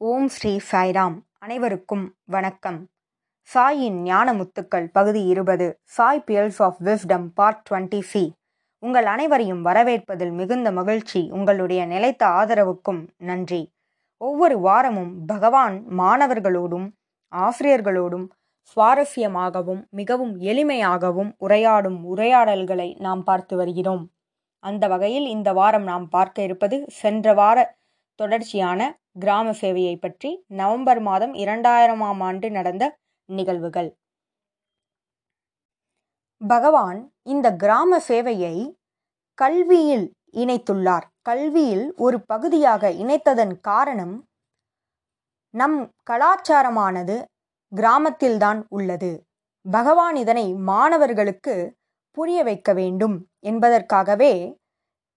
ஓம் ஸ்ரீ சாய்ராம். அனைவருக்கும் வணக்கம். சாயின் ஞான முத்துக்கள் பகுதி இருபது Sai pearls of wisdom part twenty C. உங்கள் அனைவரையும் வரவேற்பதில் மிகுந்த மகிழ்ச்சி உங்களுடைய நிலைத்த ஆதரவுக்கும் நன்றி. ஒவ்வொரு வாரமும் பகவான் மாணவர்களோடும் ஆசிரியர்களோடும் சுவாரஸ்யமாகவும் மிகவும் எளிமையாகவும் உரையாடும் உரையாடல்களை நாம் பார்த்து வருகிறோம். அந்த வகையில் இந்த வாரம் நாம் பார்க்க இருப்பது சென்ற வார தொடர்ச்சியான கிராம சேவையை பற்றி நவம்பர் மாதம் இரண்டாயிரமாம் ஆண்டு நடந்த நிகழ்வுகள். பகவான் இந்த கிராம சேவையை கல்வியில் இணைத்துள்ளார். கல்வியில் ஒரு பகுதியாக இணைத்ததன் காரணம் நம் கலாச்சாரமானது கிராமத்தில்தான் உள்ளது. பகவான் இதனை மாணவர்களுக்கு புரிய வைக்க வேண்டும் என்பதற்காகவே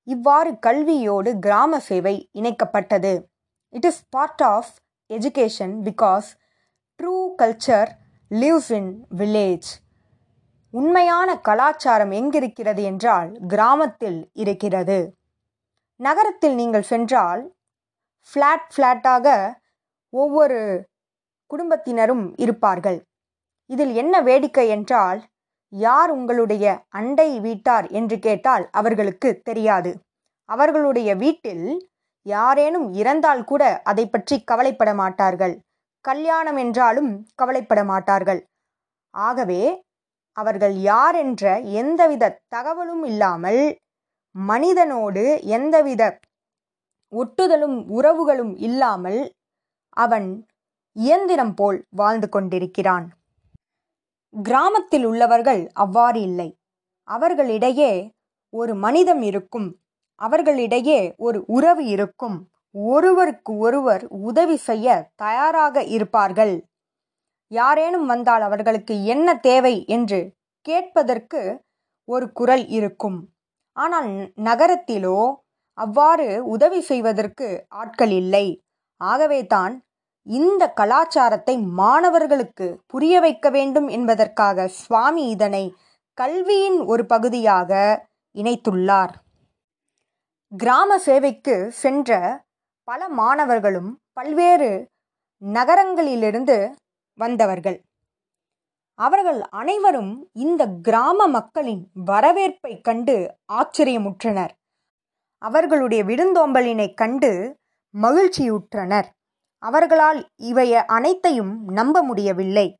இவ்வாறு கல்வியோடு கிராம சேவை இணைக்கப்பட்டது. It is part of education because true culture lives in village உண்மையான கலாச்சாரம் எங்கிருக்கிறது என்றால் கிராமத்தில் இருக்கிறது. நகரத்தில் நீங்கள் சென்றால் ஃப்ளாட் ஃப்ளாட்டாக ஒவ்வொரு குடும்பத்தினரும் இருப்பார்கள். இதில் என்ன வேடிக்கை என்றால் யார் உங்களுடைய அண்டை வீட்டார் என்று கேட்டால் அவர்களுக்கு தெரியாது. அவர்களுடைய வீட்டில் யாரேனும் இறந்தால் கூட அதை பற்றி கவலைப்பட மாட்டார்கள் கல்யாணம் என்றாலும் கவலைப்பட மாட்டார்கள் ஆகவே அவர்கள் யார் என்ற எந்தவித தகவலும் இல்லாமல் மனிதனோடு எந்தவித ஒட்டுதலும் உறவுகளும் இல்லாமல் அவன் இயந்திரம் போல் வாழ்ந்து கொண்டிருக்கிறான். கிராமத்தில் உள்ளவர்கள் அவ்வாறு இல்லை. அவர்களிடையே ஒரு மனிதம் இருக்கும். அவர்களிடையே ஒரு உறவு இருக்கும். ஒருவருக்கு ஒருவர் உதவி செய்ய தயாராக இருப்பார்கள். யாரேனும் வந்தால் அவர்களுக்கு என்ன தேவை என்று கேட்பதற்கு ஒரு குரல் இருக்கும். ஆனால் நகரத்திலோ அவ்வாறு உதவி செய்வதற்கு ஆட்கள் இல்லை. ஆகவே தான் இந்த கலாச்சாரத்தை மாணவர்களுக்கு புரிய வைக்க வேண்டும் என்பதற்காக சுவாமி இதனை கல்வியின் ஒரு பகுதியாக இணைத்துள்ளார். கிராம சேவைக்கு சென்ற பல மாணவர்களும் பல்வேறு நகரங்களிலிருந்து வந்தவர்கள். அவர்கள் அனைவரும் இந்த கிராம மக்களின் வரவேற்பை கண்டு ஆச்சரியமுற்றனர். அவர்களுடைய விருந்தோம்பலினை கண்டு மகிழ்ச்சியுற்றனர். அவர்களால் இவைய அனைத்தையும் நம்ப முடியவில்லை.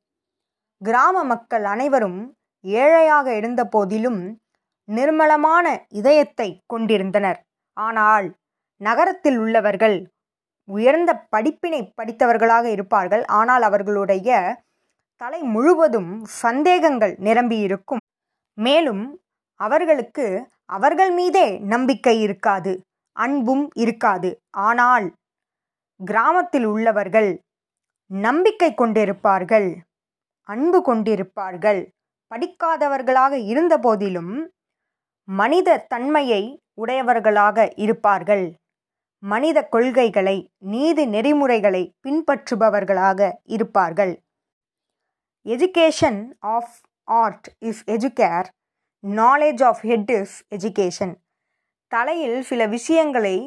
கிராம மக்கள் அனைவரும் ஏழையாக இருந்த போதிலும் நிர்மலமான இதயத்தை கொண்டிருந்தனர். ஆனால் நகரத்தில் உள்ளவர்கள் உயர்ந்த படிப்பினை படித்தவர்களாக இருப்பார்கள். ஆனால் அவர்களுடைய தலை முழுவதும் சந்தேகங்கள் நிரம்பியிருக்கும். மேலும் அவர்களுக்கு அவர்கள் மீதே நம்பிக்கை இருக்காது அன்பும் இருக்காது. ஆனால் கிராமத்தில் உள்ளவர்கள் நம்பிக்கை கொண்டிருப்பார்கள் அன்பு கொண்டிருப்பார்கள். படிக்காதவர்களாக இருந்த போதிலும் மனித தன்மையை உடையவர்களாக இருப்பார்கள். மனித கொள்கைகளை நீதி நெறிமுறைகளை பின்பற்றுபவர்களாக இருப்பார்கள். Education of art is educare knowledge of head is education தலையில் சில விஷயங்களை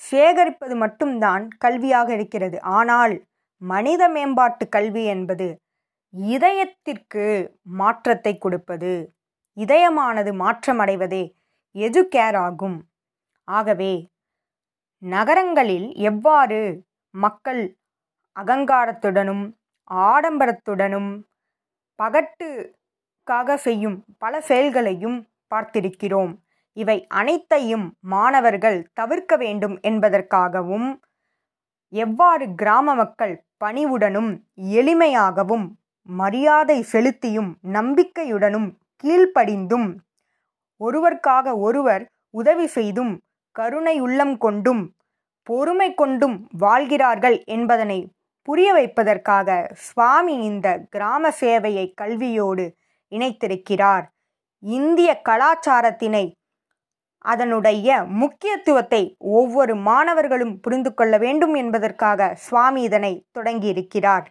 சேகரிப்பது மட்டும்தான் கல்வியாக இருக்கிறது. ஆனால் மனித மேம்பாட்டு கல்வி என்பது இதயத்திற்கு மாற்றத்தை கொடுப்பது. இதயமானது மாற்றமடைவதே எது கேர் ஆகும் ஆகவே நகரங்களில் எவ்வாறு மக்கள் அகங்காரத்துடனும் ஆடம்பரத்துடனும் பகட்டுக்காக செய்யும் பல செயல்களையும் பார்த்திருக்கிறோம். இவை அனைத்தையும் மாணவர்கள் தவிர்க்க வேண்டும் என்பதற்காகவும் எவ்வாறு கிராம மக்கள் பணிவுடனும் எளிமையாகவும் மரியாதை செலுத்தியும் நம்பிக்கையுடனும் கீழ்ப்படிந்தும் ஒருவருக்காக ஒருவர் உதவி செய்தும் கருணை உள்ளம் கொண்டும் பொறுமை கொண்டும் வாழ்கிறார்கள் என்பதனை புரிய வைப்பதற்காக சுவாமி இந்த கிராம சேவையை கல்வியோடு இணைத்திருக்கிறார். இந்திய கலாச்சாரத்தினை அதனுடைய முக்கியத்துவத்தை ஒவ்வொரு மாணவர்களும் புரிந்து கொள்ள வேண்டும் என்பதற்காக சுவாமி இதனை தொடங்கியிருக்கிறார்.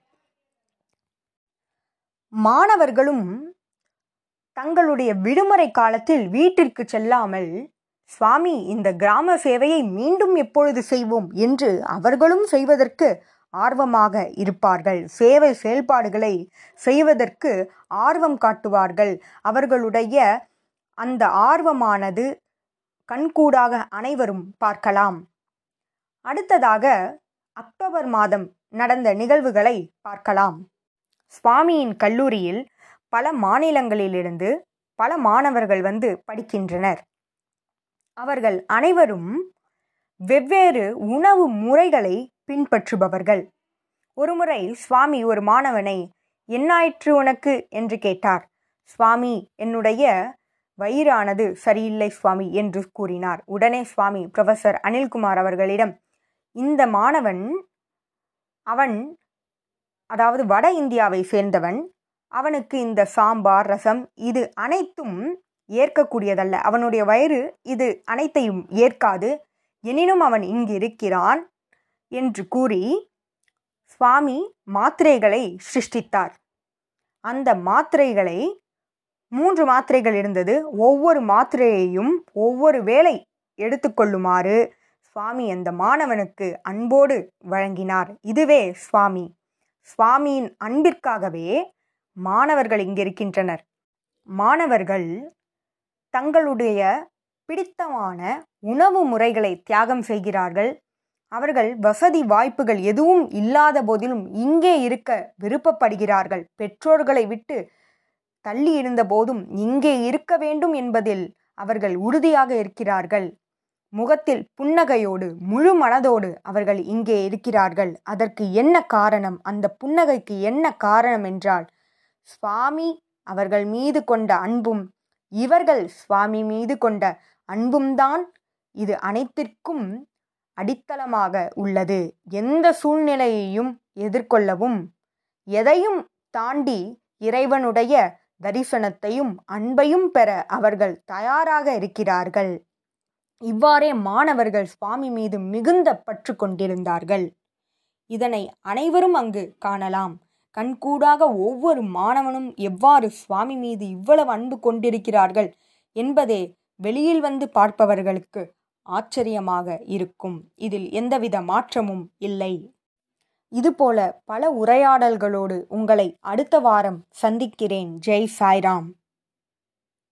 மாணவர்களும் தங்களுடைய விடுமுறை காலத்தில் வீட்டிற்கு செல்லாமல் சுவாமி இந்த கிராம சேவையை மீண்டும் எப்பொழுது செய்வோம்? என்று அவர்களும் செய்வதற்கு ஆர்வமாக இருப்பார்கள். சேவை செயல்பாடுகளை செய்வதற்கு ஆர்வம் காட்டுவார்கள். அவர்களுடைய அந்த ஆர்வமானது கண்கூடாக அனைவரும் பார்க்கலாம். அடுத்ததாக அக்டோபர் மாதம் நடந்த நிகழ்வுகளை பார்க்கலாம். சுவாமியின் கல்லூரியில் பல மாநிலங்களிலிருந்து பல மாணவர்கள் வந்து படிக்கின்றனர். அவர்கள் அனைவரும் வெவ்வேறு உணவு முறைகளை பின்பற்றுபவர்கள். ஒருமுறை சுவாமி ஒரு மாணவனை என்னாயிற்று உனக்கு? என்று கேட்டார். சுவாமி என்னுடைய வயிறானது சரியில்லை சுவாமி என்று கூறினார். உடனே சுவாமி புரொஃபசர் அனில்குமார் அவர்களிடம் இந்த மாணவன் அவன் அதாவது வட இந்தியாவை சேர்ந்தவன் அவனுக்கு இந்த சாம்பார் ரசம் இது அனைத்தும் ஏற்கக்கூடியதல்ல. அவனுடைய வயிறு இது அனைத்தையும் ஏற்காது. எனினும் அவன் இங்கு இருக்கிறான் என்று கூறி சுவாமி மாத்திரைகளை சிருஷ்டித்தார். அந்த மாத்திரைகளை மூன்று மாத்திரைகள் இருந்தது. ஒவ்வொரு மாத்திரையையும் ஒவ்வொரு வேளை எடுத்துக்கொள்ளுமாறு சுவாமி அந்த மாணவனுக்கு அன்போடு வழங்கினார். இதுவே சுவாமி. சுவாமியின் அன்பிற்காகவே மாணவர்கள் இங்கிருக்கின்றனர் மாணவர்கள் தங்களுடைய பிடித்தமான உணவு முறைகளை தியாகம் செய்கிறார்கள். அவர்கள் வசதி வாய்ப்புகள் எதுவும் இல்லாத போதிலும் இங்கே இருக்க விருப்பப்படுகிறார்கள். பெற்றோர்களை விட்டு தள்ளி இருந்த போதும் இங்கே இருக்க வேண்டும் என்பதில் அவர்கள் உறுதியாக இருக்கிறார்கள். முகத்தில் புன்னகையோடு முழு மனதோடு அவர்கள் இங்கே இருக்கிறார்கள். அதற்கு என்ன காரணம்? அந்த புன்னகைக்கு என்ன காரணம் என்றால் சுவாமி அவர்கள் மீது கொண்ட அன்பும் இவர்கள் சுவாமி மீது கொண்ட அன்பும்தான் இது அனைத்திற்கும் அடித்தளமாக உள்ளது. எந்த சூழ்நிலையையும் எதிர்கொள்ளவும் எதையும் தாண்டி இறைவனுடைய தரிசனத்தையும் அன்பையும் பெற அவர்கள் தயாராக இருக்கிறார்கள். இவ்வாறே மாணவர்கள் சுவாமி மீது மிகுந்த பற்று கொண்டிருந்தார்கள். இதனை அனைவரும் அங்கு காணலாம். கண்கூடாக ஒவ்வொரு மாணவனும் எவ்வாறு சுவாமி மீது இவ்வளவு அன்பு கொண்டிருக்கிறார்கள் என்பதே வெளியில் வந்து பார்ப்பவர்களுக்கு ஆச்சரியமாக இருக்கும். இதில் எந்தவித மாற்றமும் இல்லை. இதுபோல பல உரையாடல்களோடு உங்களை அடுத்த வாரம் சந்திக்கிறேன். ஜெய் சாய்ராம்.